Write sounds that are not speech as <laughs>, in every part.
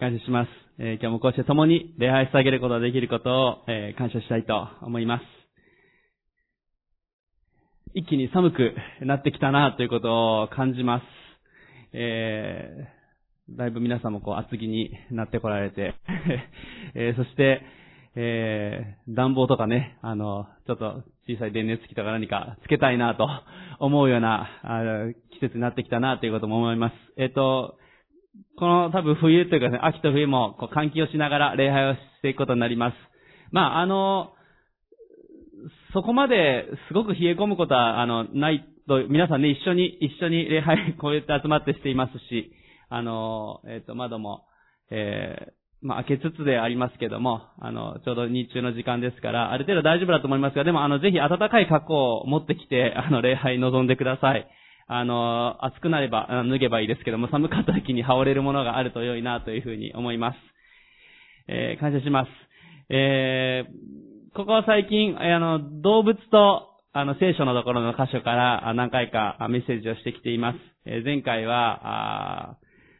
感謝します。えー今日もこうして共に礼拝してあげることができることを、えー感謝したいと思います。一気に寒くなってきたなということを感じます。えーだいぶ皆さんもこう厚着になってこられて、<laughs> えそして、え暖房とかね、あの、ちょっと小さい電熱器とか何かつけたいなと思うような季節になってきたなということも思います。えっ、と、この多分冬というかね、秋と冬もこう換気をしながら礼拝をしていくことになります。まあ、あの、そこまですごく冷え込むことは、あの、ないと、皆さんね、一緒に、一緒に礼拝、<laughs> こうやって集まってしていますし、あの、えっ、と、窓も、えーまあ、開けつつでありますけども、あの、ちょうど日中の時間ですから、ある程度大丈夫だと思いますが、でも、あの、ぜひ暖かい格好を持ってきて、あの、礼拝に臨んでください。あの、暑くなれば、脱げばいいですけども、寒かった時に羽織れるものがあると良いなというふうに思います。えー感謝します。えーここは最近、あの、動物と、あの、聖書のところの箇所から何回かメッセージをしてきています。えー前回は、あ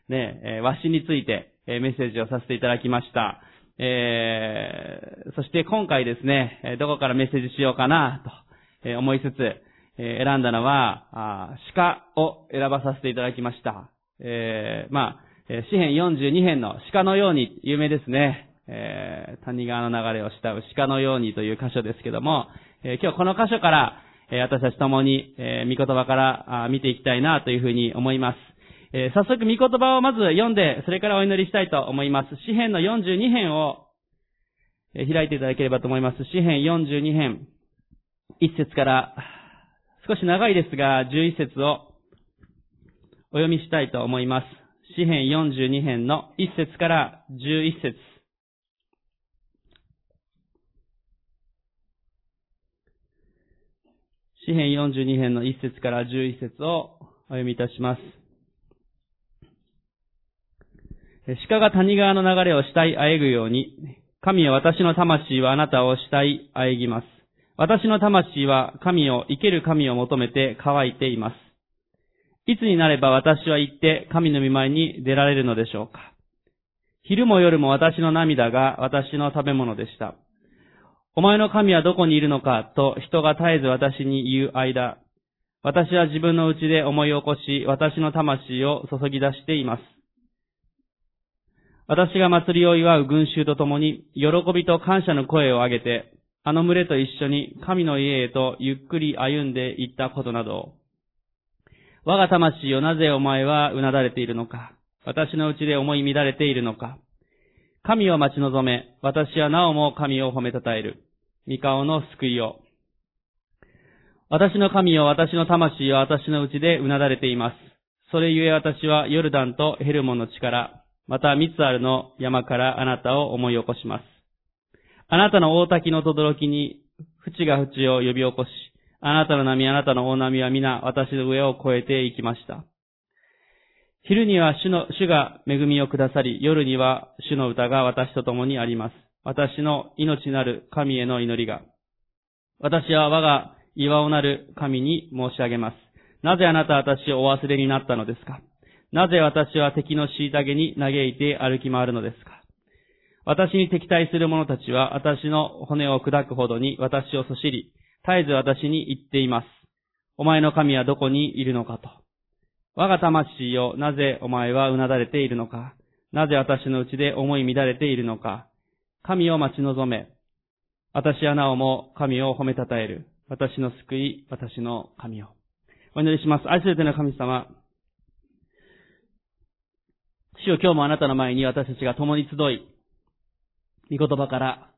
ね、えーワシについて、えメッセージをさせていただきました。えーそして今回ですね、どこからメッセージしようかな、と思いつつ、え選んだのは、鹿を選ばさせていただきました。えーまあ、え詩編42編の鹿のように有名ですね。えー谷川の流れを慕う鹿のようにという箇所ですけども、えー今日この箇所から、え私たち共に、えー、御言葉からあ見ていきたいなというふうに思います。え早速御言葉をまず読んで、それからお祈りしたいと思います。詩編の42編を、え開いていただければと思います。詩編42編、1節から、少し長いですが、11節をお読みしたいと思います。詩編42編の1節から11節詩編42編の1節から11節をお読みいたします。鹿が谷川の流れをしたいあえぐように、神よ私の魂はあなたをしたいあえぎます。私の魂は神を、生ける神を求めて乾いています。いつになれば私は行って神の御前に出られるのでしょうか。昼も夜も私の涙が私の食べ物でした。お前の神はどこにいるのか？と人が絶えず私に言う間、私は自分の内で思い起こし、私の魂を注ぎ出しています。私が祭りを祝う群衆と共に、喜びと感謝の声を上げて、あの群れと一緒に神の家へとゆっくり歩んでいったことなど、我が魂よなぜお前はうなだれているのか。私のうちで思い乱れているのか。神を待ち望め、私はなおも神を褒めたたえる。三顔の救いを。私の神よ、私の魂は私のうちでうなだれています。それゆえ私はヨルダンとヘルモンの力、またミツアルの山からあなたを思い起こします。あなたの大滝の轟に、淵が淵を呼び起こし、あなたの波、あなたの大波は皆私の上を越えていきました。昼には主の、主が恵みをくださり、夜には主の歌が私と共にあります。私の命なる神への祈りが。私は我が岩をなる神に申し上げます。なぜあなたは私をお忘れになったのですか？なぜ私は敵の虐げに嘆いて歩き回るのですか？私に敵対する者たちは私の骨を砕くほどに私をそしり、絶えず私に言っています。お前の神はどこにいるのかと。我が魂よ、なぜお前はうなだれているのか。なぜ私のうちで思い乱れているのか。神を待ち望め。私はなおも神を褒めたたえる。私の救い、私の神を。お祈りします。愛する手の神様。主よ今日もあなたの前に私たちが共に集い、御言葉から、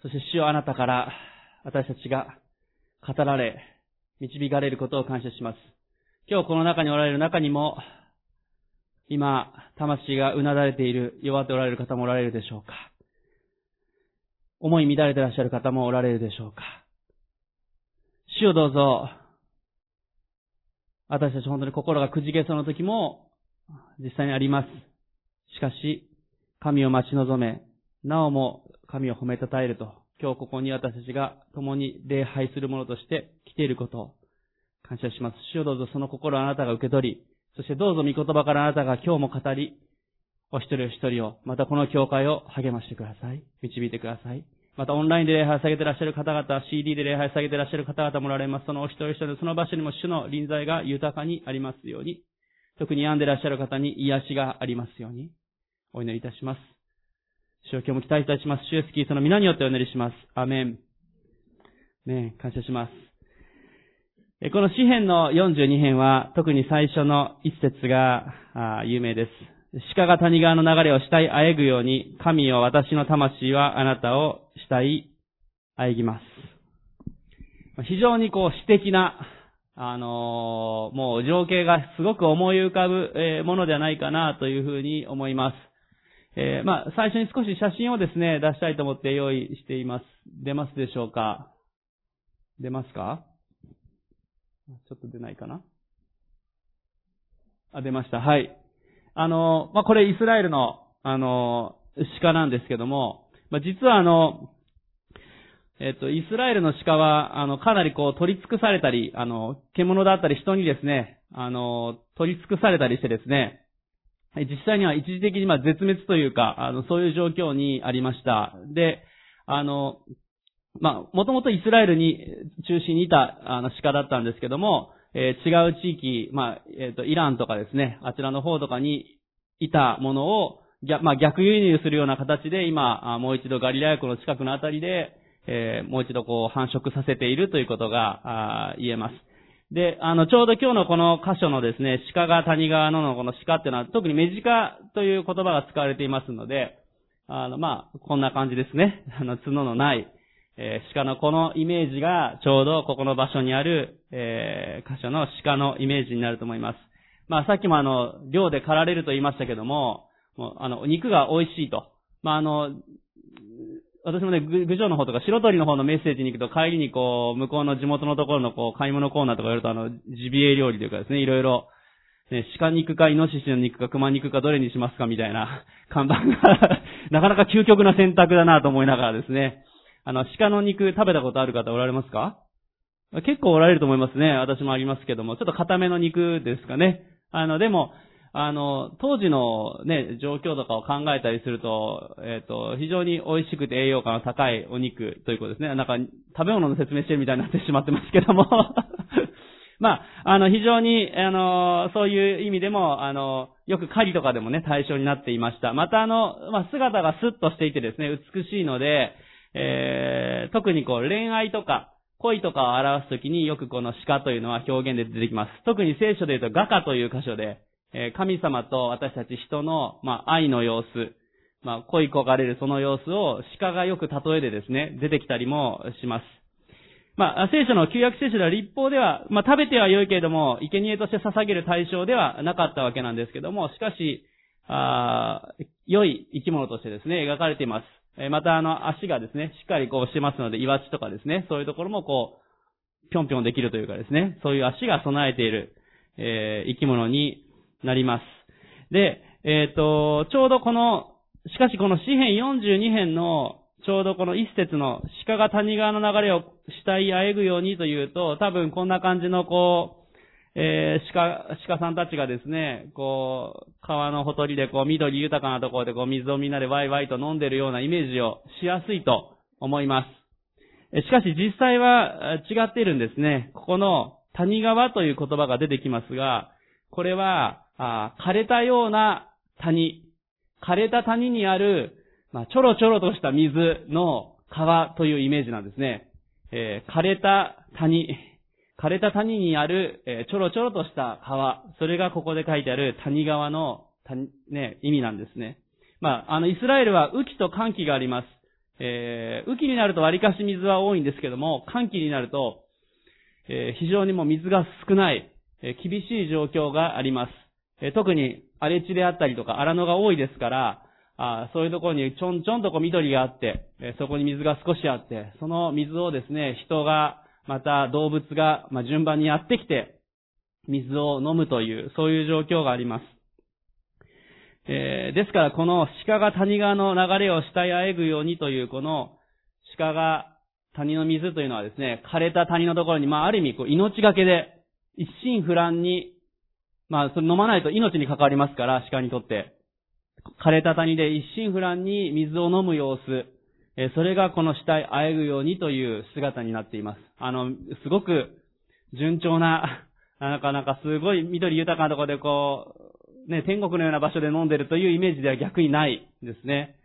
そして主よあなたから私たちが語られ、導かれることを感謝します。今日この中におられる中にも、今、魂がうなだれている、弱っておられる方もおられるでしょうか。思い乱れてらっしゃる方もおられるでしょうか。主をどうぞ、私たち本当に心がくじけそうな時も実際にあります。しかし、神を待ち望め、なおも神を褒めたたえると、今日ここに私たちが共に礼拝するものとして来ていることを感謝します。主をどうぞその心をあなたが受け取り、そしてどうぞ御言葉からあなたが今日も語り、お一人お一人を、またこの教会を励ましてください。導いてください。またオンラインで礼拝を下げてらっしゃる方々、CD で礼拝を下げてらっしゃる方々もおられます。そのお一人お一人のその場所にも主の臨在が豊かにありますように、特に病んでらっしゃる方に癒しがありますように、お祈りいたします。主を今日も期待いたします。主イエスキリストの皆によってお祈りします。アメン。ね感謝します。この詩篇の42編は、特に最初の一節が有名です。鹿が谷川の流れを慕いあえぐように、神よ私の魂はあなたを慕いあえぎます。非常にこう詩的な、あのー、もう情景がすごく思い浮かぶ、ものではないかなというふうに思います。えー、まあ、最初に少し写真をですね、出したいと思って用意しています。出ますでしょうか？出ますか？ちょっと出ないかな？あ、出ました。はい。あの、まあ、これイスラエルの、あの、鹿なんですけども、まあ、実はあの、えっと、イスラエルの鹿は、あの、かなりこう、取り尽くされたり、あの、獣だったり人にですね、あの、取り尽くされたりしてですね、実際には一時的にま絶滅というか、あの、そういう状況にありました。で、あの、まあ、もともとイスラエルに中心にいた、あの、鹿だったんですけども、えー、違う地域、まあ、えっ、ー、と、イランとかですね、あちらの方とかにいたものを、まあ、逆輸入するような形で、今、もう一度ガリラヤ湖の近くのあたりで、えー、もう一度こう、繁殖させているということが、あ言えます。で、あの、ちょうど今日のこの箇所のですね、鹿が谷川ののこの鹿っていうのは、特に目近という言葉が使われていますので、あの、まあ、こんな感じですね。<laughs> あの、角のない、えー、鹿のこのイメージが、ちょうどここの場所にある、えー、箇所の鹿のイメージになると思います。まあ、さっきもあの、量で狩られると言いましたけども、もう、あの、肉が美味しいと。まあ、あの、私もね、郡上の方とか白鳥の方のメッセージに行くと帰りにこう、向こうの地元のところのこう、買い物コーナーとかやるとあの、ジビエ料理というかですね、いろいろ、ね、鹿肉かイノシシの肉か熊肉かどれにしますかみたいな <laughs> 看板が <laughs> なかなか究極な選択だなと思いながらですね、あの、鹿の肉食べたことある方おられますか？結構おられると思いますね。私もありますけども、ちょっと固めの肉ですかね。あの、でも、あの、当時のね、状況とかを考えたりすると、えっ、ー、と、非常に美味しくて栄養価の高いお肉ということですね。なんか、食べ物の説明してるみたいになってしまってますけども。<laughs> まあ、あの、非常に、あの、そういう意味でも、あの、よく狩りとかでもね、対象になっていました。またあの、まあ、姿がスッとしていてですね、美しいので、えー、特にこう、恋愛とか、恋とかを表すときによくこの鹿というのは表現で出てきます。特に聖書で言うと、画家という箇所で、え神様と私たち人の、まあ、愛の様子、まあ、恋焦がれるその様子を鹿がよく例えでですね、出てきたりもします。まあ、聖書の旧約聖書では立法では、まあ、食べては良いけれども、生贄として捧げる対象ではなかったわけなんですけども、しかし、あ良い生き物としてですね、描かれています。えまたあの、足がですね、しっかりこうしてますので、岩地とかですね、そういうところもこう、ぴょんぴょんできるというかですね、そういう足が備えている、えー、生き物になります。で、えっ、ー、と、ちょうどこの、しかしこの詩編42編の、ちょうどこの一節の鹿が谷川の流れを慕いあえぐようにというと、多分こんな感じのこう、えー、鹿、鹿さんたちがですね、こう、川のほとりでこう、緑豊かなところでこう、水をみんなでワイワイと飲んでるようなイメージをしやすいと思います。しかし実際は違っているんですね。ここの谷川という言葉が出てきますが、これは、あ枯れたような谷、枯れた谷にある、まあ、ちょろちょろとした水の川というイメージなんですね。えー、枯れた谷、枯れた谷にある、えー、ちょろちょろとした川、それがここで書いてある谷川の、ね、意味なんですね。まあ、あの、イスラエルは雨季と寒気があります。えー、雨季になると割かし水は多いんですけども、寒気になると、えー、非常にも水が少ない、えー、厳しい状況があります。特に荒れ地であったりとか荒野が多いですから、そういうところにちょんちょんとこう緑があって、そこに水が少しあって、その水をですね、人が、また動物が、順番にやってきて、水を飲むという、そういう状況があります。えー、ですからこの鹿が谷川の流れを下へあえぐようにというこの鹿が谷の水というのはですね、枯れた谷のところに、まあある意味命がけで一心不乱にまあ、それ飲まないと命に関わりますから、鹿にとって。枯れた谷で一心不乱に水を飲む様子、えそれがこの死体あえぐようにという姿になっています。あの、すごく順調な、<laughs> なかなかすごい緑豊かなところでこう、ね、天国のような場所で飲んでるというイメージでは逆にないですね。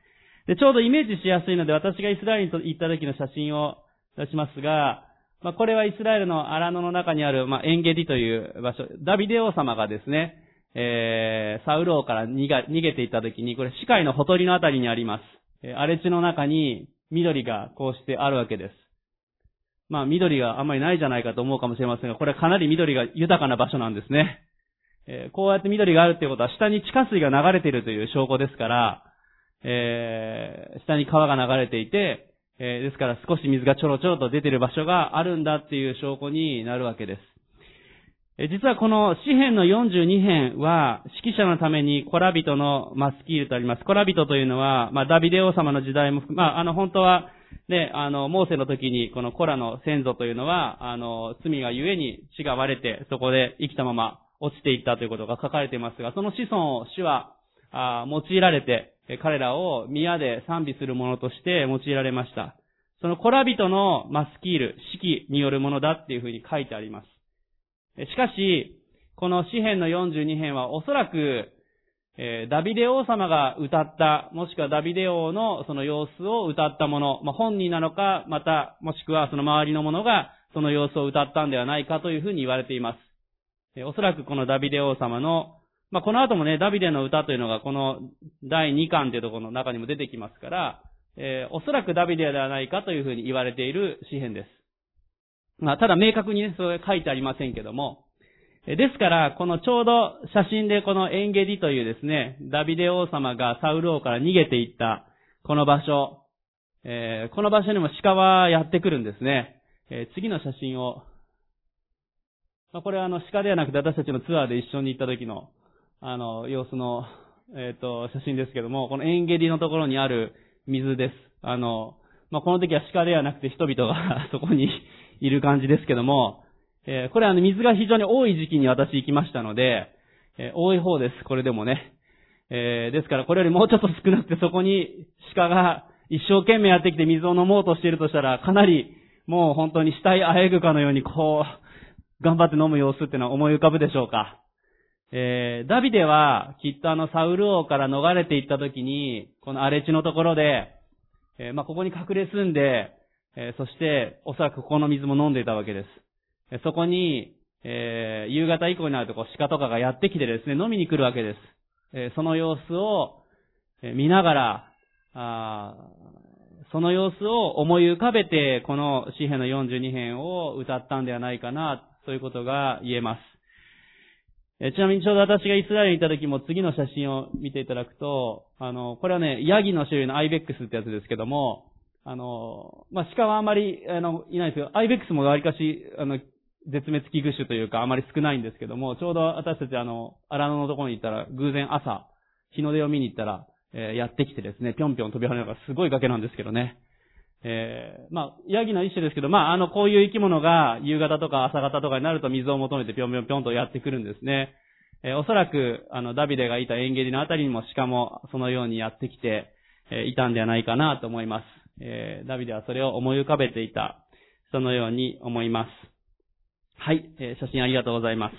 で、ちょうどイメージしやすいので、私がイスラエルに行った時の写真を出しますが、まあ、これはイスラエルの荒野の中にある、まあ、エンゲディという場所、ダビデ王様がですね、えー、サウル王から逃が逃げていった時に、これ、視界のほとりのあたりにあります。えー、荒れ地の中に緑がこうしてあるわけです。まあ、緑があんまりないじゃないかと思うかもしれませんが、これはかなり緑が豊かな場所なんですね。えー、こうやって緑があるっていうことは、下に地下水が流れているという証拠ですから、えー、下に川が流れていて、えー、ですから少し水がちょろちょろと出てる場所があるんだっていう証拠になるわけです。え実はこの詩篇の42編は、指揮者のためにコラビトのマスキールとあります。コラビトというのは、まあ、ダビデ王様の時代もまあ、あの、本当は、ね、あの、モーセの時に、このコラの先祖というのは、あの、罪がゆえに血が割れて、そこで生きたまま落ちていったということが書かれていますが、その子孫を主は、あ用いられて、彼らを宮で賛美するものとして用いられました。そのコラビトのマスキール、式によるものだっていうふうに書いてあります。しかし、この詩篇の42編はおそらく、え、ダビデ王様が歌った、もしくはダビデ王のその様子を歌ったもの、ま、本人なのか、また、もしくはその周りの者がその様子を歌ったんではないかというふうに言われています。え、おそらくこのダビデ王様の、まあ、この後もね、ダビデの歌というのがこの第2巻というところの中にも出てきますから、えー、おそらくダビデではないかというふうに言われている詩篇です。まあ、ただ明確にね、それ書いてありませんけども、ですから、このちょうど写真でこのエンゲディというですね、ダビデ王様がサウル王から逃げていったこの場所、えー、この場所にも鹿はやってくるんですね。えー、次の写真を、まあ、これはあの鹿ではなくて私たちのツアーで一緒に行った時の、あの、様子の、えっ、ー、と、写真ですけども、このエンゲディのところにある水です。あの、まあ、この時は鹿ではなくて人々が <laughs> そこにいる感じですけども、えー、これあの水が非常に多い時期に私行きましたので、えー、多い方です、これでもね。えー、ですからこれよりもうちょっと少なくてそこに鹿が一生懸命やってきて水を飲もうとしているとしたら、かなりもう本当に死体あえぐかのようにこう、頑張って飲む様子っていうのは思い浮かぶでしょうか。えー、ダビデはきっとあのサウル王から逃れていった時に、この荒れ地のところで、えー、まあ、ここに隠れ住んで、えー、そして、おそらくここの水も飲んでいたわけです。えそこに、え、夕方以降になるとこう鹿とかがやってきてですね、飲みに来るわけです。え、その様子を、え、見ながら、あその様子を思い浮かべて、この詩篇の42編を歌ったんではないかな、ということが言えます。ちなみにちょうど私がイスラエルに行った時も次の写真を見ていただくと、あの、これはね、ヤギの種類のアイベックスってやつですけども、あの、まあ、鹿はあまり、あの、いないですけど、アイベックスもわりかし、あの、絶滅危惧種というか、あまり少ないんですけども、ちょうど私たちあの、荒野のところに行ったら、偶然朝、日の出を見に行ったら、えー、やってきてですね、ぴょんぴょん飛び跳ねながら、すごい崖なんですけどね。えー、まあ、ヤギの一種ですけど、まあ、あの、こういう生き物が、夕方とか朝方とかになると水を求めてぴょんぴょんぴょんとやってくるんですね。えー、おそらく、あの、ダビデがいたエンゲリのあたりにも鹿もそのようにやってきて、えー、いたんではないかなと思います。えー、ダビデはそれを思い浮かべていた、そのように思います。はい、えー、写真ありがとうございます。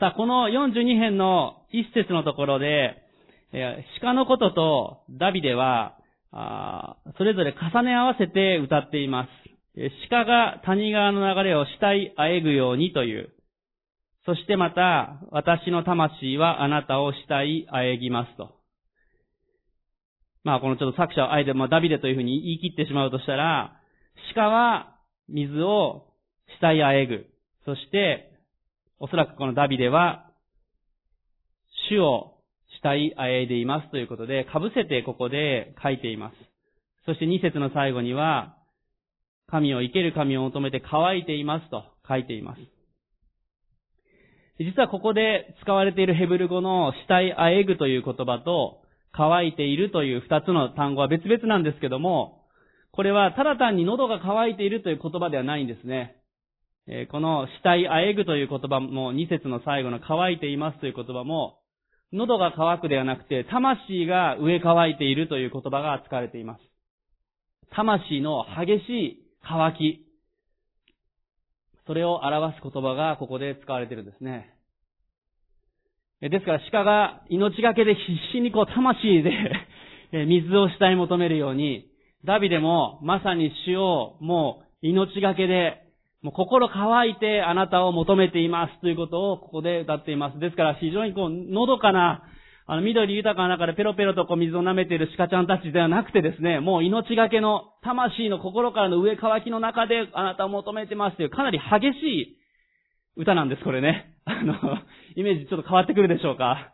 さあ、この42編の一節のところで、えー、鹿のこととダビデは、あそれぞれ重ね合わせて歌っています。鹿が谷川の流れをしたいあえぐようにという。そしてまた、私の魂はあなたをしたいあえぎますと。まあこのちょっと作者をあえて、まあダビデというふうに言い切ってしまうとしたら、鹿は水をしたいあえぐ。そして、おそらくこのダビデは、主をしたいあえいでいますということで、被せてここで書いています。そして二節の最後には、神を生ける神を求めて乾いていますと書いています。実はここで使われているヘブル語の死体あえぐという言葉と、乾いているという二つの単語は別々なんですけども、これはただ単に喉が乾いているという言葉ではないんですね。この死体あえぐという言葉も、二節の最後の乾いていますという言葉も、喉が渇くではなくて、魂が上乾いているという言葉が使われています。魂の激しい渇き。それを表す言葉がここで使われているんですね。ですから鹿が命がけで必死にこう魂で <laughs> 水を下に求めるように、ダビデもまさに主をもう命がけで、もう心乾いてあなたを求めていますということをここで歌っています。ですから非常にこう、のどかな、あの、緑豊かな中でペロペロとこう水を舐めている鹿ちゃんたちではなくてですね、もう命がけの魂の心からの上乾きの中であなたを求めてますというかなり激しい歌なんです、これね。<laughs> あの、イメージちょっと変わってくるでしょうか。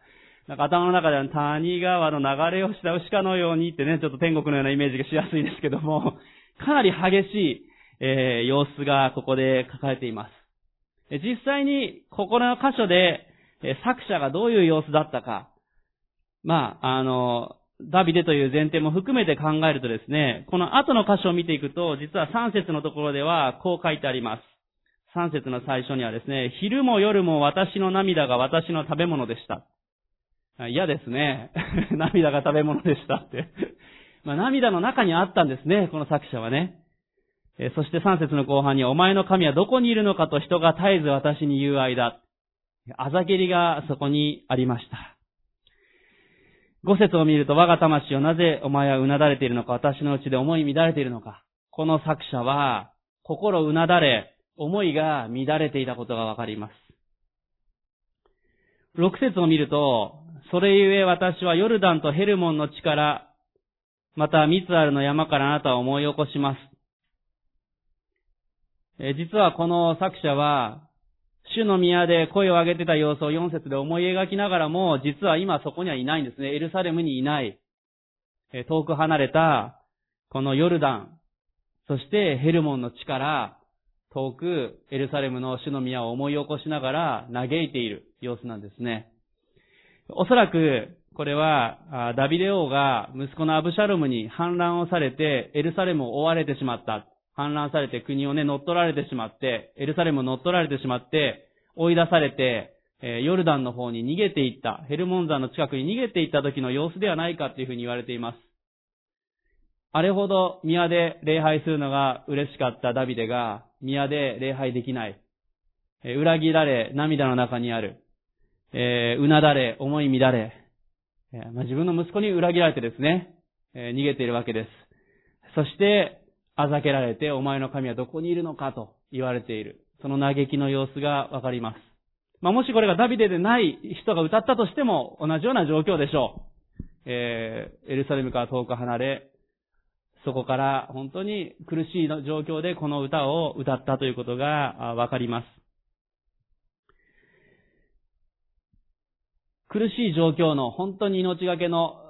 なんか頭の中では谷川の流れをした牛かのようにってね、ちょっと天国のようなイメージがしやすいですけども、かなり激しい、えー、様子がここで書かれています。実際に、ここの箇所で、作者がどういう様子だったか、まあ、あの、ダビデという前提も含めて考えるとですね、この後の箇所を見ていくと、実は3節のところではこう書いてあります。3節の最初にはですね、昼も夜も私の涙が私の食べ物でした。嫌ですね。<laughs> 涙が食べ物でしたって <laughs> まあ、涙の中にあったんですね、この作者はね。そして3節の後半に、お前の神はどこにいるのかと人が絶えず私に言う間。あざけりがそこにありました。5節を見ると、我が魂をなぜお前はうなだれているのか、私のうちで思い乱れているのか。この作者は、心うなだれ、思いが乱れていたことがわかります。6節を見ると、それゆえ私はヨルダンとヘルモンの地から、またミツアルの山からあなたを思い起こします。え実はこの作者は、主の宮で声を上げてた様子を4節で思い描きながらも、実は今そこにはいないんですね。エルサレムにいない。え遠く離れた、このヨルダン、そしてヘルモンの地から、遠くエルサレムの主の宮を思い起こしながら嘆いている様子なんですね。おそらく、これは、ダビデ王が息子のアブシャロムに反乱をされて、エルサレムを追われてしまった。反乱されて国をね、乗っ取られてしまって、エルサレムを乗っ取られてしまって、追い出されて、えヨルダンの方に逃げていった、ヘルモン山の近くに逃げていった時の様子ではないかっていうふうに言われています。あれほど宮で礼拝するのが嬉しかったダビデが、宮で礼拝できない。え裏切られ、涙の中にある。えー、うなだれ、思い乱れ。え、まあ、自分の息子に裏切られてですね、え、逃げているわけです。そして、あざけられて、お前の神はどこにいるのかと言われている。その嘆きの様子がわかります。まあ、もしこれがダビデでない人が歌ったとしても同じような状況でしょう。えー、エルサレムから遠く離れ、そこから本当に苦しい状況でこの歌を歌ったということがわかります。苦しい状況の、本当に命がけの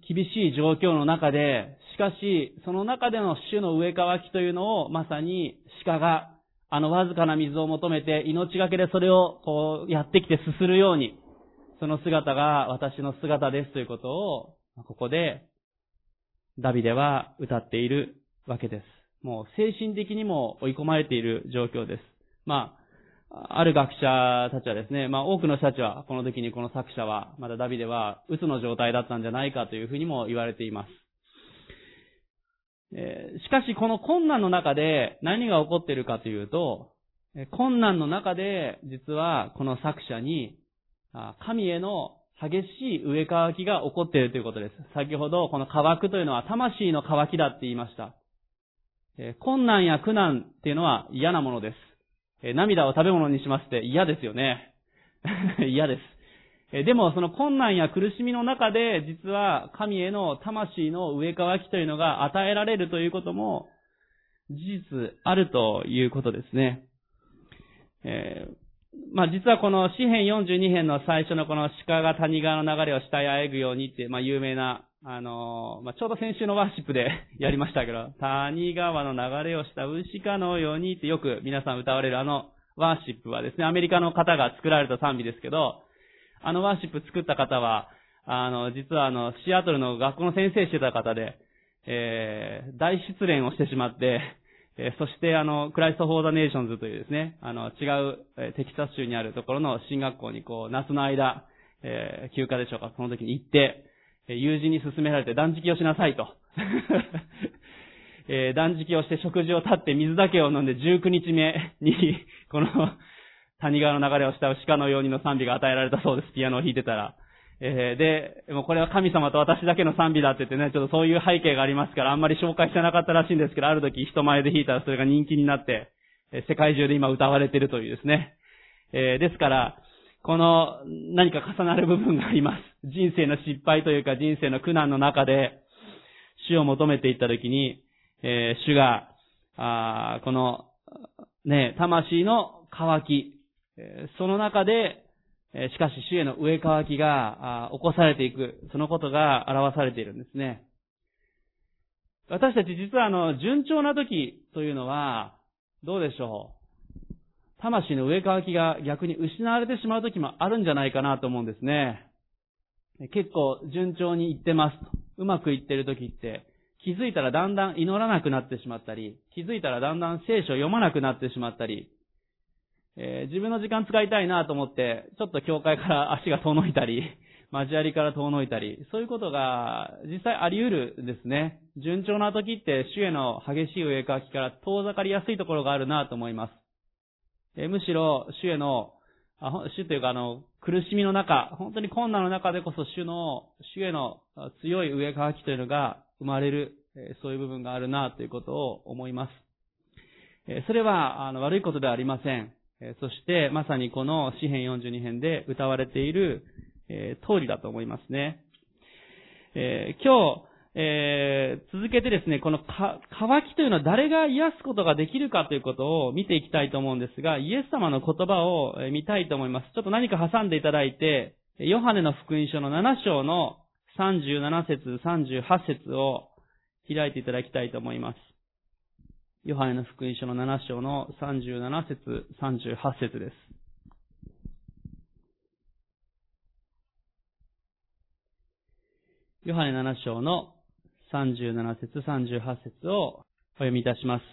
厳しい状況の中で、しかし、その中での主の上乾きというのを、まさに鹿が、あのわずかな水を求めて、命がけでそれをこうやってきてすするように、その姿が私の姿ですということを、ここで、ダビデは歌っているわけです。もう精神的にも追い込まれている状況です。まあ、ある学者たちはですね、まあ多くの人たちは、この時にこの作者は、まだダビデは、鬱の状態だったんじゃないかというふうにも言われています。えしかしこの困難の中で何が起こっているかというと、困難の中で実はこの作者に神への激しい植え乾きが起こっているということです。先ほどこの乾くというのは魂の乾きだって言いました。困難や苦難っていうのは嫌なものです。涙を食べ物にしますって嫌ですよね。<laughs> 嫌です。でもその困難や苦しみの中で実は神への魂の植え替きというのが与えられるということも事実あるということですね。えー、まあ実はこの詩編42編の最初のこの鹿が谷川の流れを下へあえぐようにって、まあ有名な、あのまあちょうど先週のワーシップでやりましたけど、谷川の流れをした牛かのようにってよく皆さん歌われるあのワーシップはですね、アメリカの方が作られた賛美ですけど、あのワーシップ作った方は、あの、実はあの、シアトルの学校の先生してた方で、えー、大失恋をしてしまって、えー、そしてあの、 Christ for the Nations というですね、あの、違う、えー、テキサス州にあるところの神学校にこう、夏の間、えー休暇でしょうか、その時に行って、友人に勧められて断食をしなさいと。<laughs> えー断食をして食事を断って水だけを飲んで19日目に、この谷川の流れを慕う鹿のようにの賛美が与えられたそうです。ピアノを弾いてたら。えーで、もうこれは神様と私だけの賛美だって言ってね、ちょっとそういう背景がありますから、あんまり紹介してなかったらしいんですけど、ある時人前で弾いたらそれが人気になって、え世界中で今歌われてるというですね。えーですから、この何か重なる部分があります。<laughs> 人生の失敗というか人生の苦難の中で、主を求めていったときに、えー主が、あーこの、ね、魂の渇き、えーその中で、えーしかし主への上渇きが起こされていく、そのことが表されているんですね。私たち実はあの、順調な時というのは、どうでしょう？魂の上渇きが逆に失われてしまう時もあるんじゃないかなと思うんですね。結構順調にいってますと。うまくいってる時って、気づいたらだんだん祈らなくなってしまったり、気づいたらだんだん聖書を読まなくなってしまったり、えー自分の時間使いたいなと思って、ちょっと教会から足が遠のいたり、<laughs> 交わりから遠のいたり、そういうことが実際あり得るですね。順調な時って主への激しい上かきから遠ざかりやすいところがあるなと思います。むしろ主への、主というかあの、苦しみの中、本当に困難の中でこそ主の、主への強い上かきというのが生まれる、そういう部分があるなということを思います。それはあの悪いことではありません。そして、まさにこの詩編42編で歌われている、え通りだと思いますね。え今日、えー続けてですね、このか渇きというのは誰が癒すことができるかということを見ていきたいと思うんですが、イエス様の言葉を見たいと思います。ちょっと何か挟んでいただいて、ヨハネの福音書の7章の37節、38節を開いていただきたいと思います。ヨハネの福音書の7章の37節、38節です。ヨハネ7章の37節、38節をお読みいたします。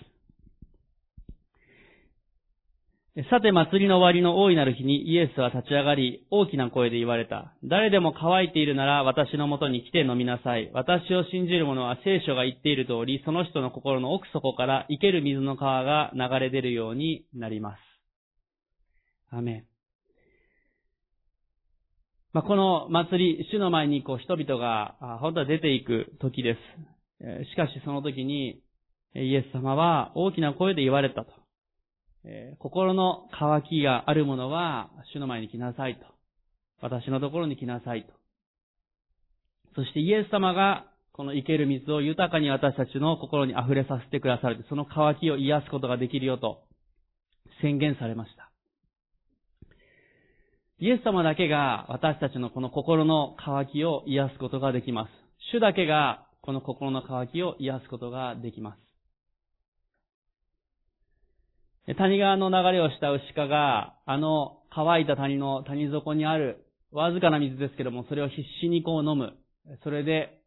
さて祭りの終わりの大いなる日にイエスは立ち上がり、大きな声で言われた。誰でも乾いているなら私のもとに来て飲みなさい。私を信じる者は聖書が言っている通り、その人の心の奥底から生ける水の川が流れ出るようになります。アメン。まあ、この祭り、主の前にこう人々が本当は出ていく時です。しかしその時に、イエス様は大きな声で言われたと。心の渇きがある者は、主の前に来なさいと。私のところに来なさいと。そしてイエス様が、この生ける水を豊かに私たちの心に溢れさせてくださる。その渇きを癒すことができるよと宣言されました。イエス様だけが私たちのこの心の渇きを癒すことができます。主だけがこの心の渇きを癒すことができます。谷川の流れをした牛鹿が、あの乾いた谷の谷底にあるわずかな水ですけども、それを必死にこう飲む。それで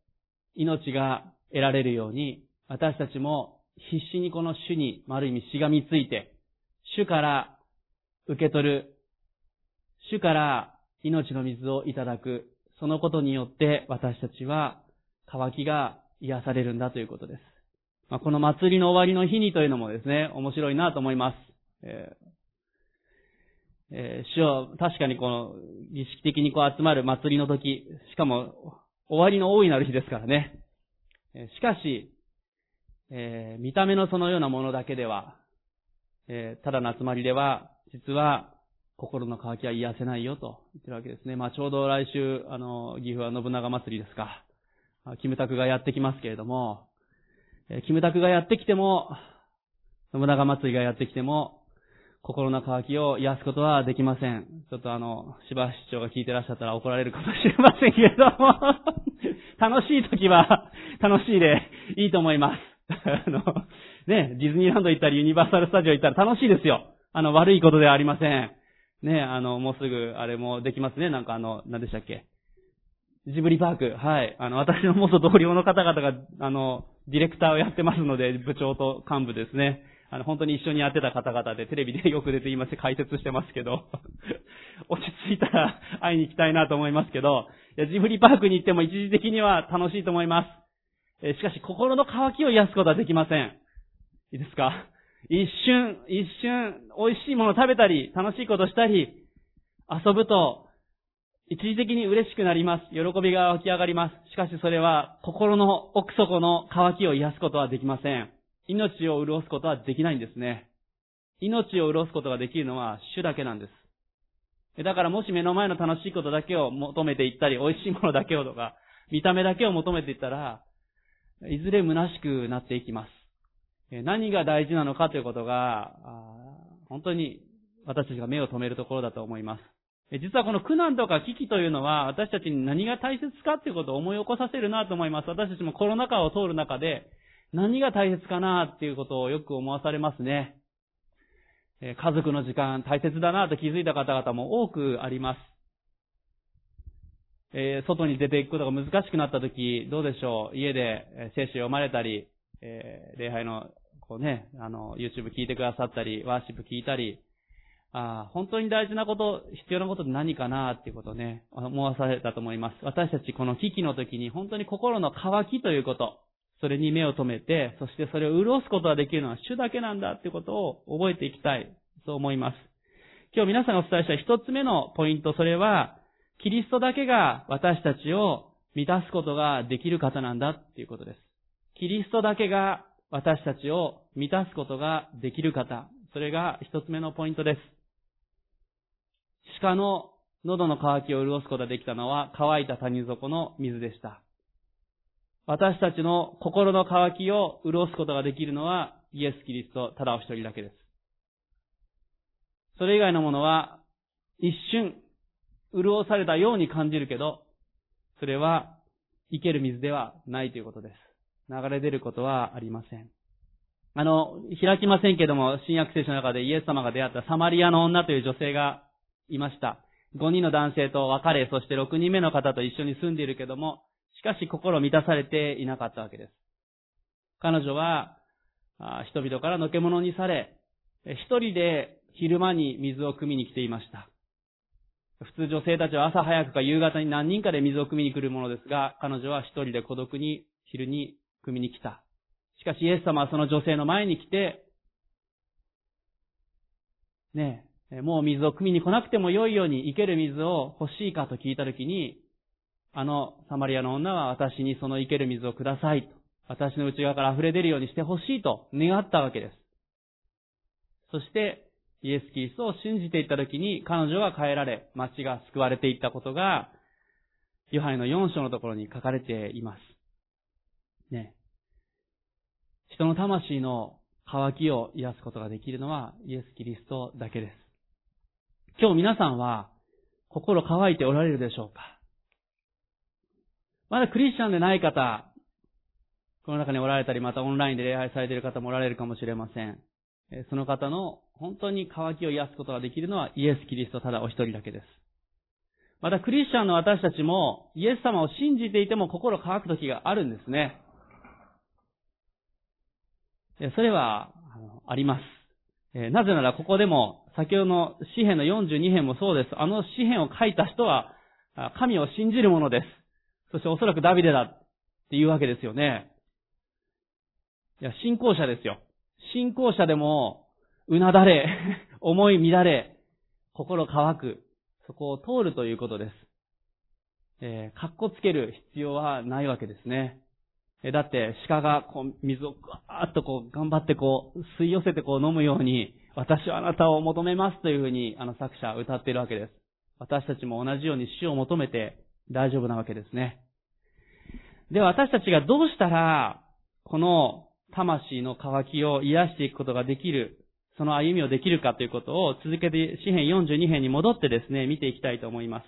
命が得られるように、私たちも必死にこの主に、ある意味しがみついて、主から受け取る、主から命の水をいただく、そのことによって私たちは渇きが癒されるんだということです。まあ、この祭りの終わりの日にというのもですね、面白いなと思います。えーえー主を確かにこの儀式的にこう集まる祭りの時、しかも終わりの大いなる日ですからね。えーしかし、えー見た目のそのようなものだけでは、えーただの集まりでは、実は心の渇きは癒せないよと言ってるわけですね。まあちょうど来週、あの、岐阜は信長祭りですか。キムタクがやってきますけれども、えキムタクがやってきても、信長祭りがやってきても、心の渇きを癒すことはできません。ちょっとあの、芝市長が聞いてらっしゃったら怒られるかもしれませんけれども、<laughs> 楽しい時は楽しいでいいと思います。<laughs> あの、ね、ディズニーランド行ったりユニバーサルスタジオ行ったら楽しいですよ。あの、悪いことではありません。ね、あの、もうすぐ、あれもできますね。なんかあの、何でしたっけ？ジブリパーク。はい。あの、私の元同僚の方々が、あの、ディレクターをやってますので、部長と幹部ですね。あの、本当に一緒にやってた方々で、テレビでよく出ています解説してますけど、<laughs> 落ち着いたら会いに行きたいなと思いますけど、いやジブリパークに行っても一時的には楽しいと思います。えしかし、心の渇きを癒すことはできません。いいですか？一瞬、一瞬、美味しいもの食べたり、楽しいことしたり、遊ぶと、一時的に嬉しくなります。喜びが湧き上がります。しかしそれは、心の奥底の渇きを癒すことはできません。命を潤すことはできないんですね。命を潤すことができるのは主だけなんです。だからもし目の前の楽しいことだけを求めていったり、美味しいものだけをとか、見た目だけを求めていったら、いずれ虚しくなっていきます。何が大事なのかということが、本当に私たちが目を留めるところだと思います。実はこの苦難とか危機というのは私たちに何が大切かということを思い起こさせるなと思います。私たちもコロナ禍を通る中で何が大切かなっていうことをよく思わされますね。家族の時間大切だなと気づいた方々も多くあります。え外に出ていくことが難しくなった時、どうでしょう？家で聖書読まれたり、え礼拝のこうね、あの、YouTube 聞いてくださったり、ワーシップ聞いたり、ああ本当に大事なこと、必要なことって何かなっていうことをね、思わされたと思います。私たちこの危機の時に本当に心の渇きということ、それに目を留めて、そしてそれを潤すことができるのは主だけなんだっていうことを覚えていきたい、そう思います。今日皆さんがお伝えした一つ目のポイント、それは、キリストだけが私たちを満たすことができる方なんだっていうことです。キリストだけが私たちを満たすことができる方。それが一つ目のポイントです。鹿の喉の渇きを潤すことができたのは乾いた谷底の水でした。私たちの心の渇きを潤すことができるのはイエス・キリスト、ただお一人だけです。それ以外のものは一瞬潤されたように感じるけど、それは生ける水ではないということです。流れ出ることはありません。あの、開きませんけども、新約聖書の中でイエス様が出会ったサマリアの女という女性がいました。5人の男性と別れ、そして6人目の方と一緒に住んでいるけども、しかし心満たされていなかったわけです。彼女は、人々からのけ者にされ、一人で昼間に水を汲みに来ていました。普通女性たちは朝早くか夕方に何人かで水を汲みに来るものですが、彼女は一人で孤独に昼に汲みに来た。しかしイエス様はその女性の前に来て、ねえもう水を汲みに来なくても良いように生ける水を欲しいかと聞いたときに、あのサマリアの女は私にその生ける水をくださいと。私の内側から溢れ出るようにして欲しいと願ったわけです。そして、イエス・キリストを信じていったときに彼女は変えられ、町が救われていったことが、ヨハネの4章のところに書かれています。ね。人の魂の渇きを癒すことができるのはイエス・キリストだけです。今日皆さんは心乾いておられるでしょうか？まだクリスチャンでない方、この中におられたり、またオンラインで礼拝されている方もおられるかもしれません。その方の本当に渇きを癒すことができるのはイエス・キリストただお一人だけです。またクリスチャンの私たちもイエス様を信じていても心乾く時があるんですね。それは、あります。なぜならここでも、先ほどの詩篇の42編もそうです。あの詩篇を書いた人は、神を信じる者です。そしておそらくダビデだっていうわけですよね。いや、信仰者ですよ。信仰者でも、うなだれ、<laughs> 思い乱れ、心乾く、そこを通るということです。えー、かっこつける必要はないわけですね。だって鹿がこう水をガーッとこう頑張ってこう吸い寄せてこう飲むように私はあなたを求めますというふうにあの作者は歌っているわけです。私たちも同じように死を求めて大丈夫なわけですね。では私たちがどうしたらこの魂の渇きを癒していくことができる、その歩みをできるかということを続けて詩編42編に戻ってですね、見ていきたいと思います。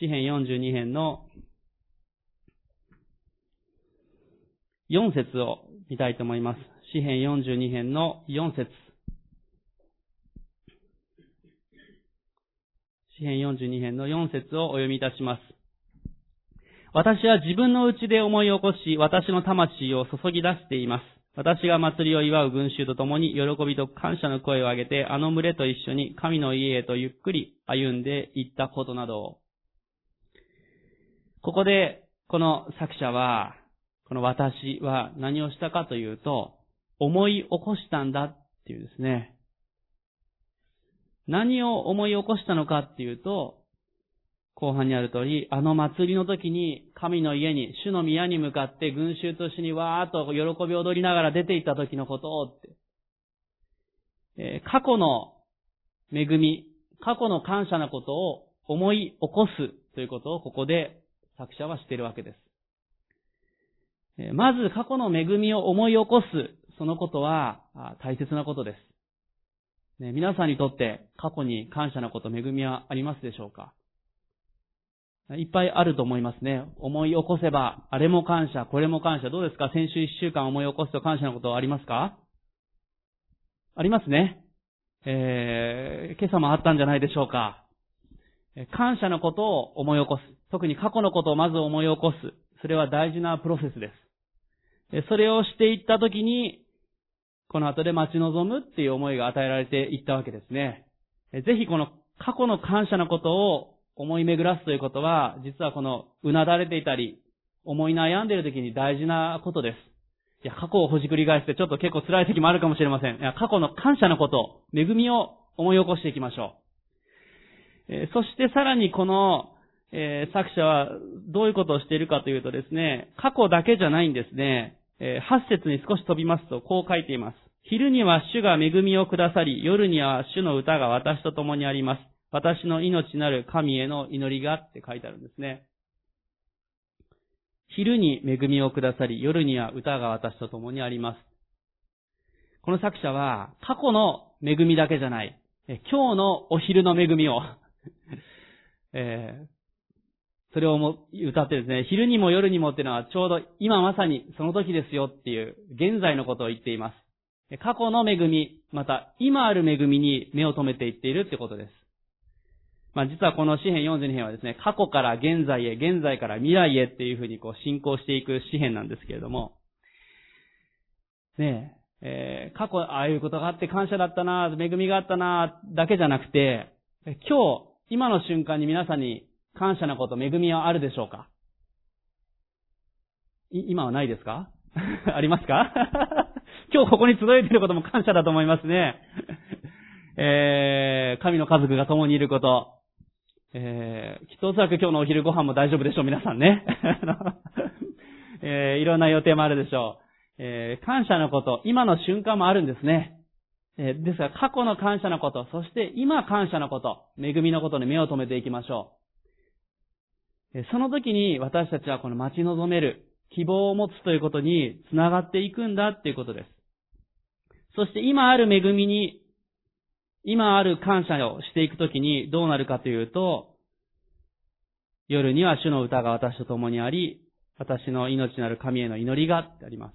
詩編42編の4節を見たいと思います。詩編42編の4節詩編42編の4節をお読みいたします。私は自分の内で思い起こし、私の魂を注ぎ出しています。私が祭りを祝う群衆と共に喜びと感謝の声を上げて、あの群れと一緒に神の家へとゆっくり歩んでいったことなどを。ここで、この作者は、この私は何をしたかというと、思い起こしたんだっていうですね。何を思い起こしたのかっていうと、後半にある通り、あの祭りの時に神の家に、主の宮に向かって群衆と一緒にわーっと喜び踊りながら出て行った時のことをって、えー、過去の恵み、過去の感謝なことを思い起こすということをここで作者はしているわけです。まず過去の恵みを思い起こす、そのことは大切なことです。ね、皆さんにとって過去に感謝なこと、恵みはありますでしょうか？いっぱいあると思いますね。思い起こせば、あれも感謝、これも感謝。どうですか？先週一週間思い起こすと感謝のことはありますか？ありますね。えー、今朝もあったんじゃないでしょうか。感謝のことを思い起こす。特に過去のことをまず思い起こす。それは大事なプロセスです。それをしていったときに、この後で待ち望むっていう思いが与えられていったわけですね。ぜひこの過去の感謝のことを思い巡らすということは、実はこの、うなだれていたり、思い悩んでいる時に大事なことです。いや、過去をほじくり返してちょっと結構辛い時もあるかもしれません。いや、過去の感謝のこと、恵みを思い起こしていきましょう。えー、そしてさらにこの、えー、作者はどういうことをしているかというとですね、過去だけじゃないんですね。えー、8節に少し飛びますと、こう書いています。昼には主が恵みをくださり、夜には主の歌が私と共にあります。私の命なる神への祈りがって書いてあるんですね。昼に恵みをくださり、夜には歌が私と共にあります。この作者は、過去の恵みだけじゃない、今日のお昼の恵みを <laughs> えー、それをも歌ってですね、昼にも夜にもっていうのはちょうど今まさにその時ですよっていう現在のことを言っています。過去の恵み、また今ある恵みに目を留めていっているってことです。まあ実はこの詩篇42編はですね、過去から現在へ、現在から未来へっていうふうにこう進行していく詩篇なんですけれども、ねえ、えー、過去ああいうことがあって感謝だったな、恵みがあったな、だけじゃなくて、今日、今の瞬間に皆さんに感謝なこと、恵みはあるでしょうか？今はないですか？<laughs> ありますか？<laughs> 今日ここに集えていることも感謝だと思いますね。<laughs> えー、神の家族が共にいること、えー、きっとおそらく今日のお昼ご飯も大丈夫でしょう、皆さんね。えー、いろんな予定もあるでしょう。えー、感謝のこと、今の瞬間もあるんですね。えー、ですが、過去の感謝のこと、そして今感謝のこと、恵みのことに目を留めていきましょう。その時に私たちはこの待ち望める、希望を持つということにつながっていくんだっていうことです。そして今ある恵みに今ある感謝をしていくときにどうなるかというと、夜には主の歌が私と共にあり、私の命なる神への祈りがってあります。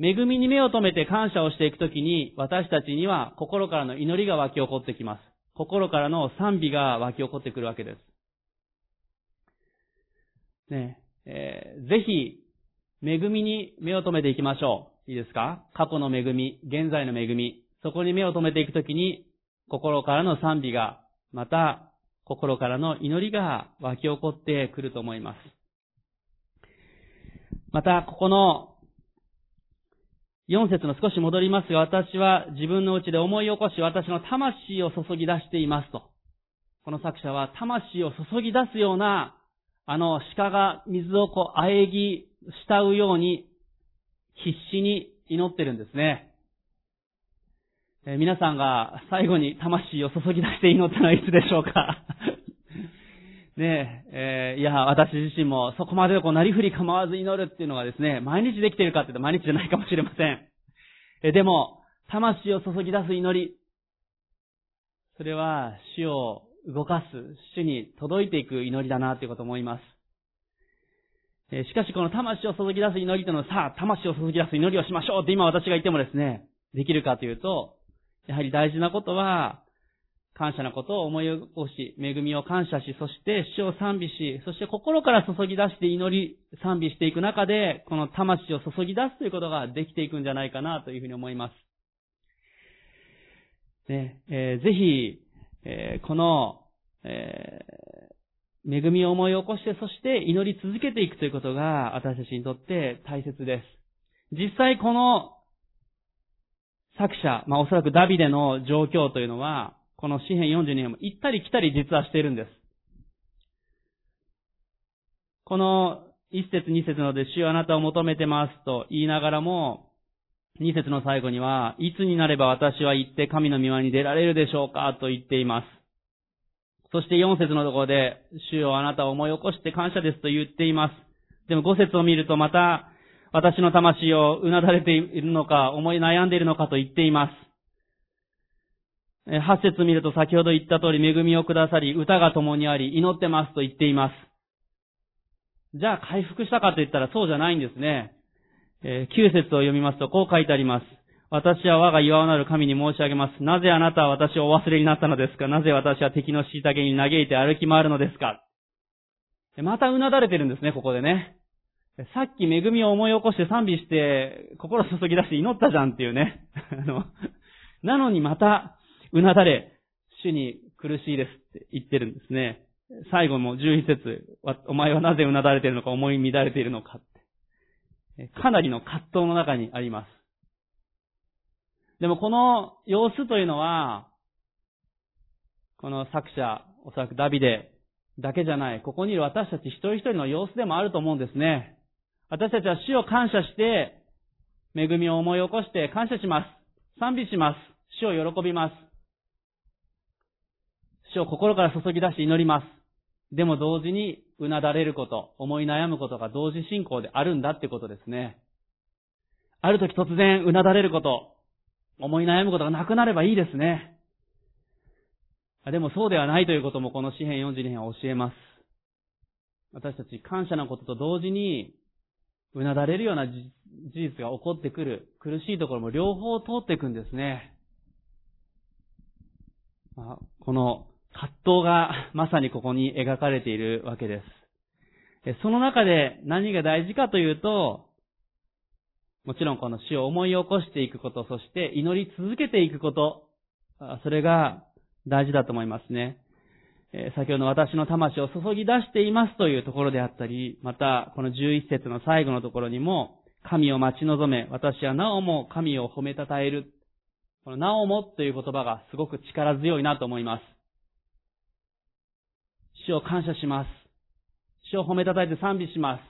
恵みに目を留めて感謝をしていくときに、私たちには心からの祈りが湧き起こってきます。心からの賛美が湧き起こってくるわけです。ねえー、ぜひ、恵みに目を留めていきましょう。いいですか？過去の恵み、現在の恵み、そこに目を留めていくときに、心からの賛美が、また、心からの祈りが湧き起こってくると思います。また、ここの4節の少し戻りますが、私は自分のうちで思い起こし、私の魂を注ぎ出していますと。この作者は魂を注ぎ出すような、あの鹿が水をこう、あえぎ、慕うように、必死に祈ってるんですね。え皆さんが最後に魂を注ぎ出して祈ったのはいつでしょうか <laughs> ねえ、えー、いや、私自身もそこまでこう、なりふり構わず祈るっていうのがですね、毎日できてるかっていうと毎日じゃないかもしれません。えでも、魂を注ぎ出す祈り、それは主を動かす、主に届いていく祈りだなということを思います。しかしこの魂を注ぎ出す祈りというのは、さあ、魂を注ぎ出す祈りをしましょうって今私が言ってもですね、できるかというと、やはり大事なことは、感謝のことを思い起こし、恵みを感謝し、そして主を賛美し、そして心から注ぎ出して祈り、賛美していく中で、この魂を注ぎ出すということができていくんじゃないかなというふうに思います。ね、えー、ぜひ、えー、この、えー、恵みを思い起こして、そして祈り続けていくということが私たちにとって大切です。実際この作者、まあおそらくダビデの状況というのは、この詩篇42年も行ったり来たり実はしているんです。この一節二節ので主よあなたを求めてますと言いながらも、二節の最後には、いつになれば私は行って神の御前に出られるでしょうかと言っています。そして四節のところで、主よあなたを思い起こして感謝ですと言っています。でも五節を見るとまた、私の魂をうなだれているのか、思い悩んでいるのかと言っています。八節見ると先ほど言った通り恵みをくださり、歌が共にあり、祈ってますと言っています。じゃあ回復したかと言ったらそうじゃないんですね。えー、9節を読みますとこう書いてあります。私は我が岩をなる神に申し上げます。なぜあなたは私をお忘れになったのですか？なぜ私は敵の虐げに嘆いて歩き回るのですか？またうなだれてるんですね、ここでね。さっき恵みを思い起こして賛美して、心注ぎ出して祈ったじゃんっていうね。<laughs> あの、なのにまた、うなだれ、主に苦しいですって言ってるんですね。最後も11節お前はなぜうなだれてるのか思い乱れているのか。かなりの葛藤の中にあります。でもこの様子というのは、この作者、おそらくダビデだけじゃない、ここにいる私たち一人一人の様子でもあると思うんですね。私たちは主を感謝して、恵みを思い起こして感謝します。賛美します。主を喜びます。主を心から注ぎ出して祈ります。でも同時にうなだれること、思い悩むことが同時進行であるんだってことですね。ある時突然うなだれること、思い悩むことがなくなればいいですね。でもそうではないということもこの詩篇42編は教えます。私たち感謝のことと同時にうなだれるような事実が起こってくる、苦しいところも両方通っていくんですね。この葛藤がまさにここに描かれているわけです。その中で何が大事かというと、もちろんこの死を思い起こしていくこと、そして祈り続けていくこと、それが大事だと思いますね。先ほどの私の魂を注ぎ出していますというところであったり、また、この11節の最後のところにも、神を待ち望め、私はなおも神を褒めたたえる。このなおもという言葉がすごく力強いなと思います。主を感謝します。主を褒めたたえて賛美します。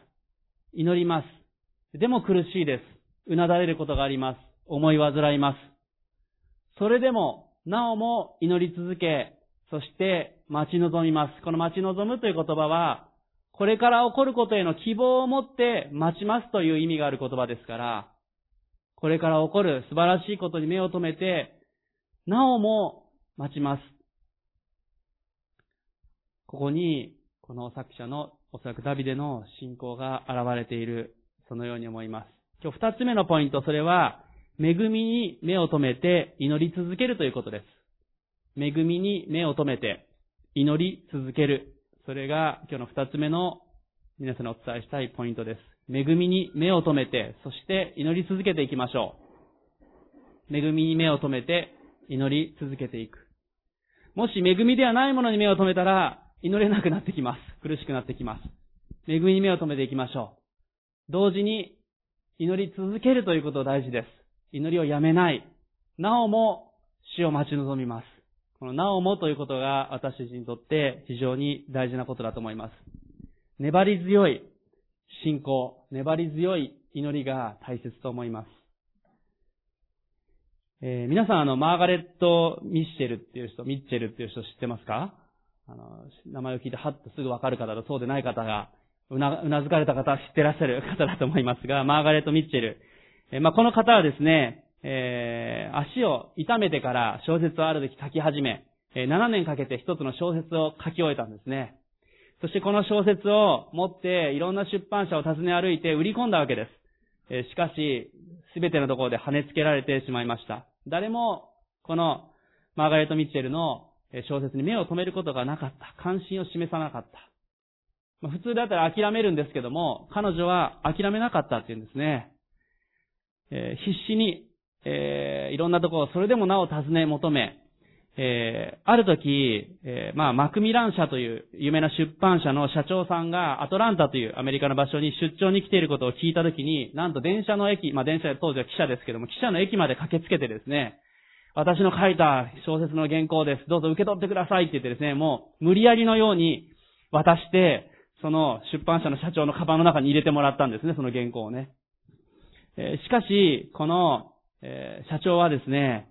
祈ります。でも苦しいです。うなだれることがあります。思い煩います。それでも、なおも祈り続け、そして待ち望みます。この待ち望むという言葉は、これから起こることへの希望を持って待ちますという意味がある言葉ですから、これから起こる素晴らしいことに目を留めて、なおも待ちます。ここに、この作者のおそらくダビデの信仰が現れている、そのように思います。今日二つ目のポイント、それは、恵みに目を留めて祈り続けるということです。恵みに目を留めて祈り続ける。それが今日の二つ目の皆さんにお伝えしたいポイントです。恵みに目を留めて、そして祈り続けていきましょう。恵みに目を留めて祈り続けていく。もし恵みではないものに目を留めたら、祈れなくなってきます。苦しくなってきます。恵みに目を留めていきましょう。同時に祈り続けるということ大事です。祈りをやめない。なおも死を待ち望みます。このなおもということが私たちにとって非常に大事なことだと思います。粘り強い信仰、粘り強い祈りが大切と思います。えー、皆さんあの、マーガレット・ミッシェルっていう人、ミッチェルっていう人知ってますか？あの、名前を聞いてハッとすぐわかる方とそうでない方が、うな、うなずかれた方は知ってらっしゃる方だと思いますが、<laughs> マーガレット・ミッチェル。えー、まあ、この方はですね、えー、足を痛めてから小説をある時書き始め、えー、7年かけて一つの小説を書き終えたんですね。そしてこの小説を持っていろんな出版社を訪ね歩いて売り込んだわけです。えー、しかし、すべてのところで跳ねつけられてしまいました。誰も、このマーガレット・ミッチェルの小説に目を留めることがなかった。関心を示さなかった。まあ、普通だったら諦めるんですけども、彼女は諦めなかったっていうんですね。えー、必死に、えー、いろんなところを、それでもなお尋ね求め、えー、ある時、え、まあ、マクミラン社という有名な出版社の社長さんがアトランタというアメリカの場所に出張に来ていることを聞いた時に、なんと電車の駅、まあ、電車当時は汽車ですけども、汽車の駅まで駆けつけてですね、私の書いた小説の原稿です。どうぞ受け取ってくださいって言ってですね、もう無理やりのように渡して、その出版社の社長のカバンの中に入れてもらったんですね、その原稿をね。えー、しかし、この、えー、社長はですね、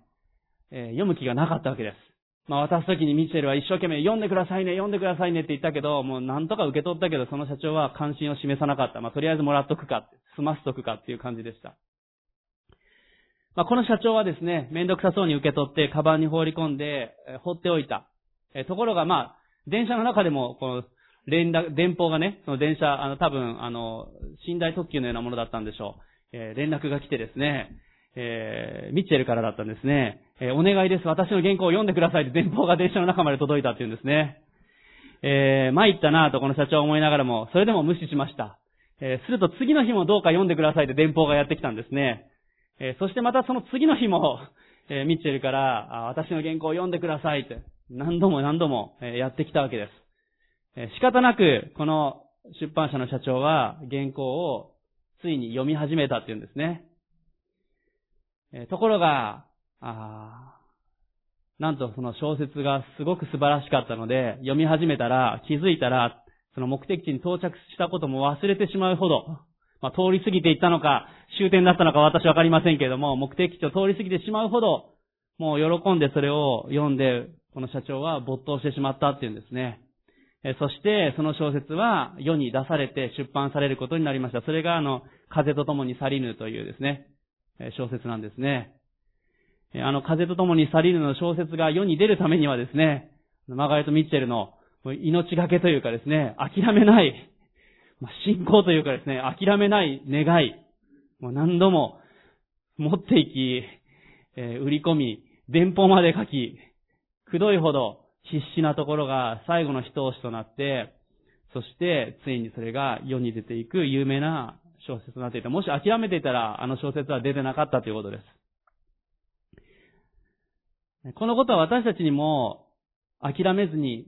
えー、読む気がなかったわけです。まあ渡すときにミッチェルは一生懸命読んでくださいね、読んでくださいねって言ったけど、もうなんとか受け取ったけど、その社長は関心を示さなかった。まあとりあえずもらっとくか、済ませとくかっていう感じでした。まあこの社長はですね、めんどくさそうに受け取って、カバンに放り込んで、え、放っておいた。え、ところがまあ、電車の中でも、この、連絡、電報がね、その電車、あの、多分、あの、寝台特急のようなものだったんでしょう。えー、連絡が来てですね、えー、ミッチェルからだったんですね。えー、お願いです。私の原稿を読んでくださいって電報が電車の中まで届いたっていうんですね。えー、参ったなぁとこの社長は思いながらも、それでも無視しました。えー、すると次の日もどうか読んでくださいって電報がやってきたんですね。え、そしてまたその次の日も、<laughs> え、ミッチェルから、私の原稿を読んでくださいって、何度も何度も、え、やってきたわけです。え、仕方なく、この出版社の社長は原稿をついに読み始めたっていうんですね。えところが、あなんとその小説がすごく素晴らしかったので、読み始めたら、気づいたら、その目的地に到着したことも忘れてしまうほど、まあ、通り過ぎていったのか、終点だったのか私わかりませんけれども、目的地を通り過ぎてしまうほど、もう喜んでそれを読んで、この社長は没頭してしまったっていうんですね。そして、その小説は世に出されて出版されることになりました。それが、あの、風と共に去りぬというですね、小説なんですね。あの、風と共に去りぬの小説が世に出るためにはですね、マガレット・ミッチェルの命がけというかですね、諦めない、<laughs> 信仰というかですね、諦めない願い、もう何度も持っていき、え売り込み、電報まで書き、くどいほど必死なところが最後の一押しとなって、そしてついにそれが世に出ていく有名な小説となっていた。もし諦めていたら、あの小説は出てなかったということです。このことは私たちにも諦めずに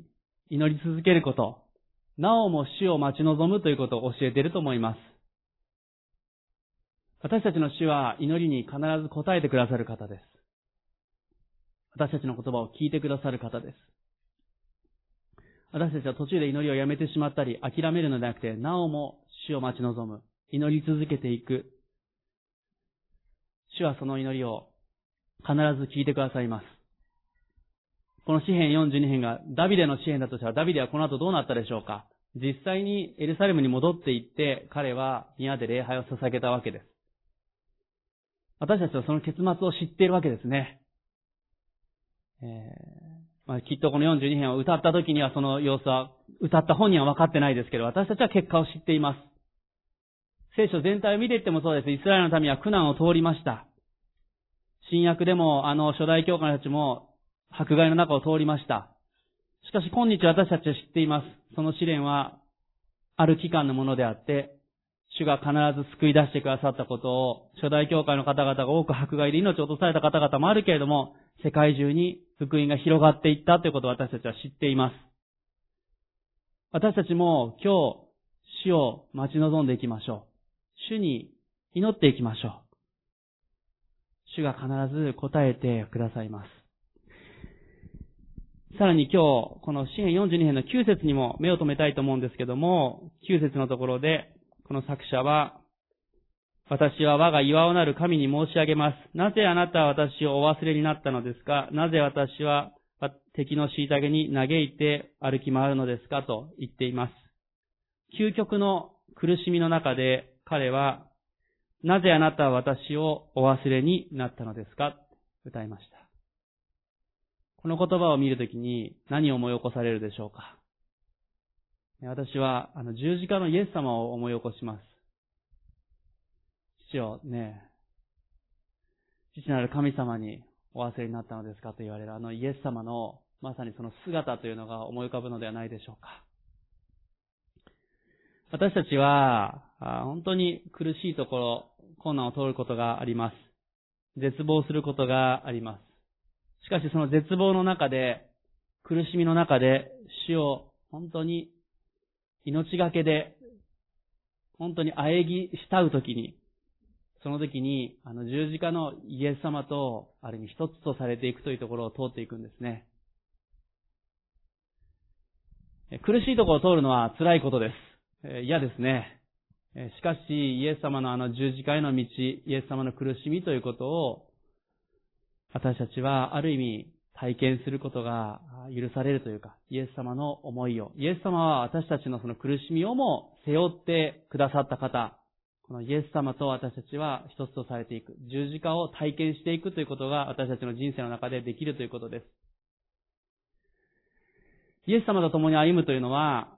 祈り続けること、なおも死を待ち望むということを教えていると思います。私たちの死は祈りに必ず応えてくださる方です。私たちの言葉を聞いてくださる方です。私たちは途中で祈りをやめてしまったり、諦めるのではなくて、なおも死を待ち望む。祈り続けていく。主はその祈りを必ず聞いてくださいます。この詩篇42編がダビデの詩篇だとしたら、ダビデはこの後どうなったでしょうか？実際にエルサレムに戻って行って、彼は宮で礼拝を捧げたわけです。私たちはその結末を知っているわけですね。えーまあ、きっとこの42編を歌った時にはその様子は、歌った本人は分かってないですけど、私たちは結果を知っています。聖書全体を見ていってもそうです。イスラエルの民は苦難を通りました。新約でも、あの、初代教会の人たちも、迫害の中を通りました。しかし今日私たちは知っています。その試練は、ある期間のものであって、主が必ず救い出してくださったことを、初代教会の方々が多く迫害で命を落とされた方々もあるけれども、世界中に福音が広がっていったということを私たちは知っています。私たちも今日、死を待ち望んでいきましょう。主に祈っていきましょう。主が必ず答えてくださいます。さらに今日、この詩篇42編の9節にも目を留めたいと思うんですけども、9節のところで、この作者は、私は我が岩尾なる神に申し上げます。なぜあなたは私をお忘れになったのですか？なぜ私は敵の虐げに嘆いて歩き回るのですか？と言っています。究極の苦しみの中で彼は、なぜあなたは私をお忘れになったのですか？歌いました。この言葉を見るときに何を思い起こされるでしょうか？私は、あの、十字架のイエス様を思い起こします。父をね、父なる神様にお忘れになったのですかと言われるあのイエス様のまさにその姿というのが思い浮かぶのではないでしょうか。私たちは、本当に苦しいところ、困難を通ることがあります。絶望することがあります。しかしその絶望の中で、苦しみの中で、死を本当に命がけで、本当に喘ぎ慕うときに、その時に、あの十字架のイエス様と、ある意味一つとされていくというところを通っていくんですね。苦しいところを通るのは辛いことです。嫌ですね。しかし、イエス様のあの十字架への道、イエス様の苦しみということを、私たちはある意味体験することが許されるというか、イエス様の思いを、イエス様は私たちのその苦しみをも背負ってくださった方、このイエス様と私たちは一つとされていく、十字架を体験していくということが私たちの人生の中でできるということです。イエス様と共に歩むというのは、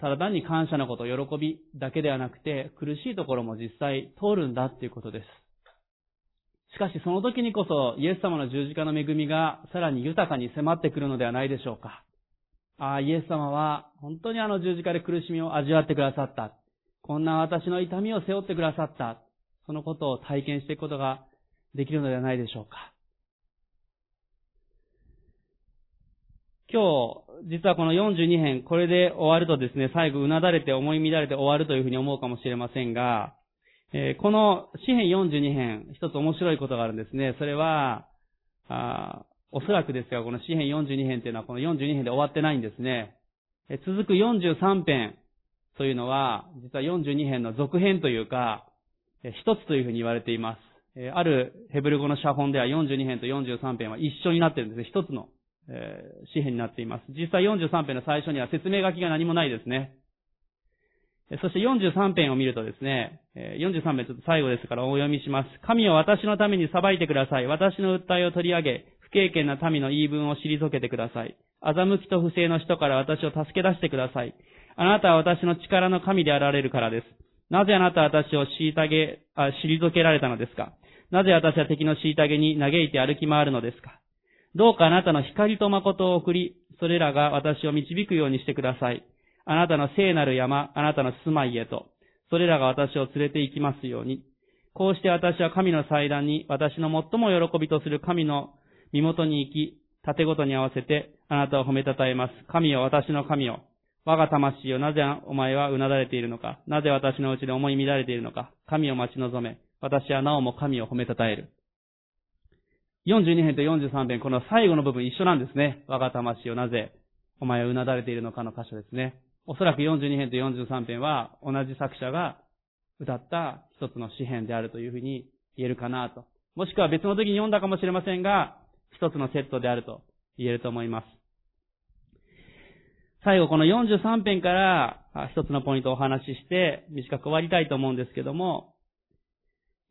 ただ単に感謝のこと、喜びだけではなくて、苦しいところも実際通るんだということです。しかしその時にこそイエス様の十字架の恵みがさらに豊かに迫ってくるのではないでしょうか。ああ、イエス様は本当にあの十字架で苦しみを味わってくださった。こんな私の痛みを背負ってくださった。そのことを体験していくことができるのではないでしょうか。今日、実はこの42編、これで終わるとですね、最後うなだれて思い乱れて終わるというふうに思うかもしれませんが、えー、この詩編42編、一つ面白いことがあるんですね。それは、おそらくですが、この詩編42編というのはこの42編で終わってないんですね。え続く43編というのは、実は42編の続編というか、え一つというふうに言われています。えあるヘブル語の写本では42編と43編は一緒になってるんですね。一つの、え詩編になっています。実際43編の最初には説明書きが何もないですね。そして43編を見るとですね、43編ちょっと最後ですからお読みします。神を私のために裁いてください。私の訴えを取り上げ、不経験な民の言い分を退けてください。欺きと不正の人から私を助け出してください。あなたは私の力の神であられるからです。なぜあなたは私を虐げ、あ、退けられたのですか？なぜ私は敵の虐げに嘆いて歩き回るのですか？どうかあなたの光と誠を送り、それらが私を導くようにしてください。あなたの聖なる山、あなたの住まいへと、それらが私を連れて行きますように。こうして私は神の祭壇に私の最も喜びとする神の身元に行き、盾ごとに合わせてあなたを褒めたたえます。神よ、私の神よ。我が魂よ、なぜお前はうなだれているのか。なぜ私のうちで思い乱れているのか。神を待ち望め。私はなおも神を褒めたたえる。42編と43編、この最後の部分一緒なんですね。我が魂よ、なぜお前はうなだれているのかの箇所ですね。おそらく42編と43編は同じ作者が歌った一つの詩編であるというふうに言えるかなと。もしくは別の時に読んだかもしれませんが、一つのセットであると言えると思います。最後この43編から一つのポイントをお話しして短く終わりたいと思うんですけども、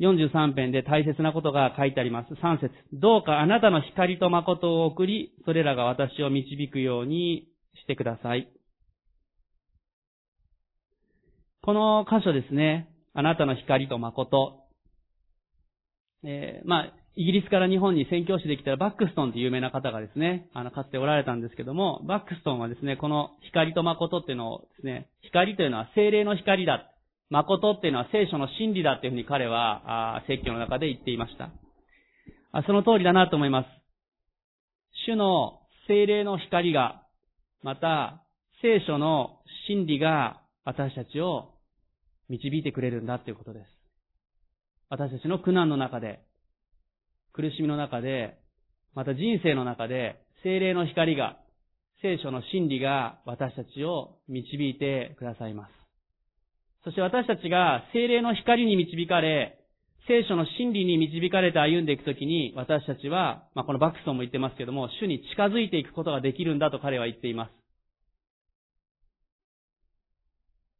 43編で大切なことが書いてあります。3節どうかあなたの光と誠を送り、それらが私を導くようにしてください。この箇所ですね、あなたの光と誠。えー、まあ、イギリスから日本に宣教師できたらバックストンって有名な方がですね、あの、かつておられたんですけども、バックストンはですね、この光と誠っていうのをですね、光というのは精霊の光だ。誠っていうのは聖書の真理だっていうふうに彼は、あ説教の中で言っていました。あその通りだなと思います。主の精霊の光が、また、聖書の真理が私たちを導いてくれるんだということです。私たちの苦難の中で、苦しみの中で、また人生の中で、精霊の光が、聖書の真理が私たちを導いてくださいます。そして私たちが精霊の光に導かれ、聖書の真理に導かれて歩んでいくときに、私たちは、まあ、このバックソンも言ってますけども、主に近づいていくことができるんだと彼は言っています。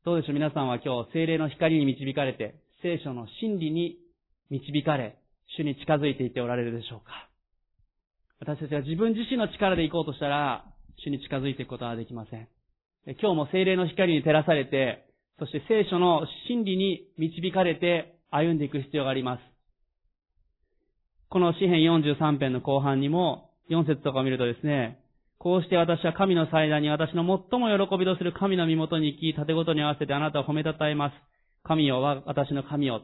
どうでしょう？皆さんは今日、精霊の光に導かれて、聖書の真理に導かれ、主に近づいていっておられるでしょうか？私たちが自分自身の力で行こうとしたら、主に近づいていくことはできません。今日も精霊の光に照らされて、そして聖書の真理に導かれて歩んでいく必要があります。この詩編43編の後半にも、4節とかを見るとですね、こうして私は神の祭壇に私の最も喜びとする神の身元に行き、盾ごとに合わせてあなたを褒めたたえます。神よ、私の神よ。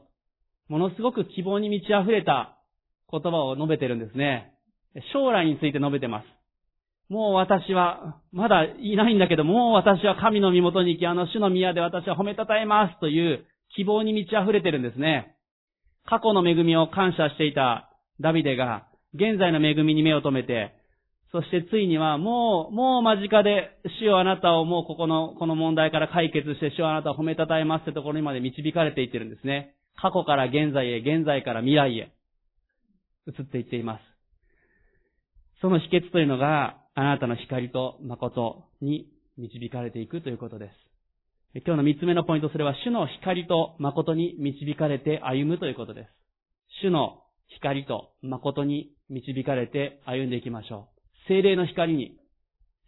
ものすごく希望に満ち溢れた言葉を述べてるんですね。将来について述べてます。もう私は、まだいないんだけど、もう私は神の身元に行き、あの主の宮で私は褒めたたえますという希望に満ち溢れてるんですね。過去の恵みを感謝していたダビデが、現在の恵みに目を留めて、そしてついにはもう、もう間近で、主よあなたをもうここの、この問題から解決して、主よあなたを褒めたたえますってところにまで導かれていってるんですね。過去から現在へ、現在から未来へ、移っていっています。その秘訣というのが、あなたの光と誠に導かれていくということです。今日の三つ目のポイント、それは主の光と誠に導かれて歩むということです。主の光と誠に導かれて歩んでいきましょう。精霊の光に、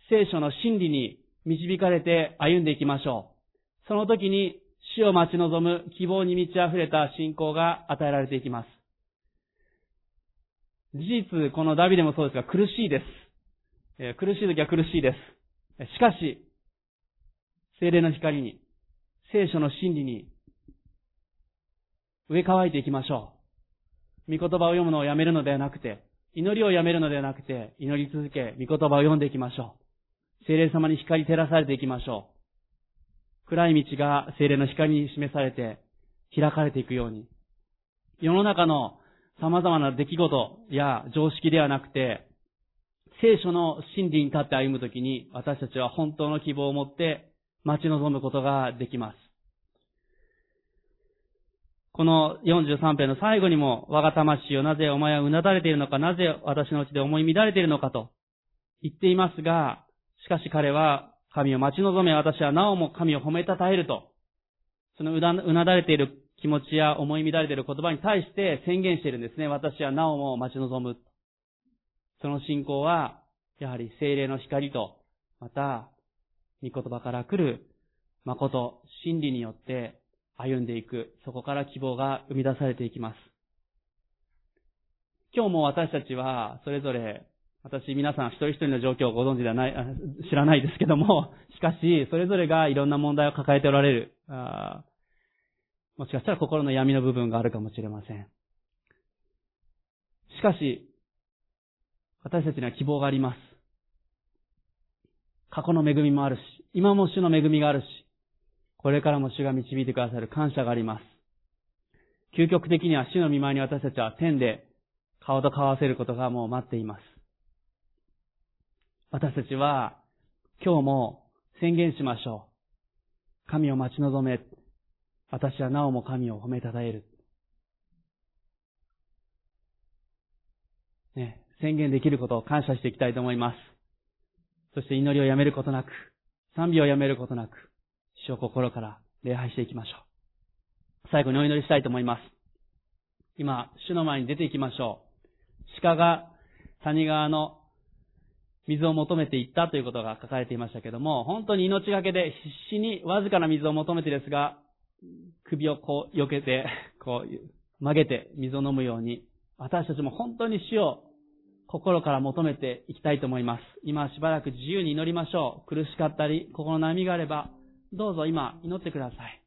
聖書の真理に導かれて歩んでいきましょう。その時に死を待ち望む希望に満ち溢れた信仰が与えられていきます。事実、このダビデもそうですが苦しいです。え苦しい時は苦しいです。しかし、精霊の光に、聖書の真理に植え替えていきましょう。御言葉を読むのをやめるのではなくて、祈りをやめるのではなくて、祈り続け、御言葉を読んでいきましょう。精霊様に光照らされていきましょう。暗い道が精霊の光に示されて、開かれていくように。世の中の様々な出来事や常識ではなくて、聖書の真理に立って歩むときに、私たちは本当の希望を持って待ち望むことができます。この43編の最後にも、我が魂よ、なぜお前はうなだれているのか、なぜ私のうちで思い乱れているのかと言っていますが、しかし彼は神を待ち望め、私はなおも神を褒めたたえると、そのうなだれている気持ちや思い乱れている言葉に対して宣言しているんですね。私はなおも待ち望む。その信仰は、やはり精霊の光と、また、御言葉から来る誠、真理によって歩んでいく、そこから希望が生み出されていきます。今日も私たちは、それぞれ、私皆さん一人一人の状況をご存知ではない、知らないですけども、しかし、それぞれがいろんな問題を抱えておられる。もしかしたら心の闇の部分があるかもしれません。しかし、私たちには希望があります。過去の恵みもあるし、今も主の恵みがあるし、これからも主が導いてくださる感謝があります。究極的には主の見舞いに私たちは天で顔と顔合わせることがもう待っています。私たちは今日も宣言しましょう。神を待ち望め。私はなおも神を褒めたたえる。ね、宣言できることを感謝していきたいと思います。そして祈りをやめることなく、賛美をやめることなく、主を心から礼拝していきましょう。最後にお祈りしたいと思います。今、主の前に出ていきましょう。鹿が谷川の水を求めていったということが書かれていましたけども、本当に命がけで必死にわずかな水を求めてですが、首をこう避けて、こう曲げて水を飲むように、私たちも本当に主を心から求めていきたいと思います。今しばらく自由に祈りましょう。苦しかったり、心の悩みがあれば、どうぞ今祈ってください。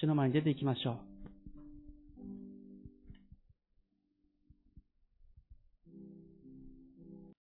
主の前に出ていきましょう。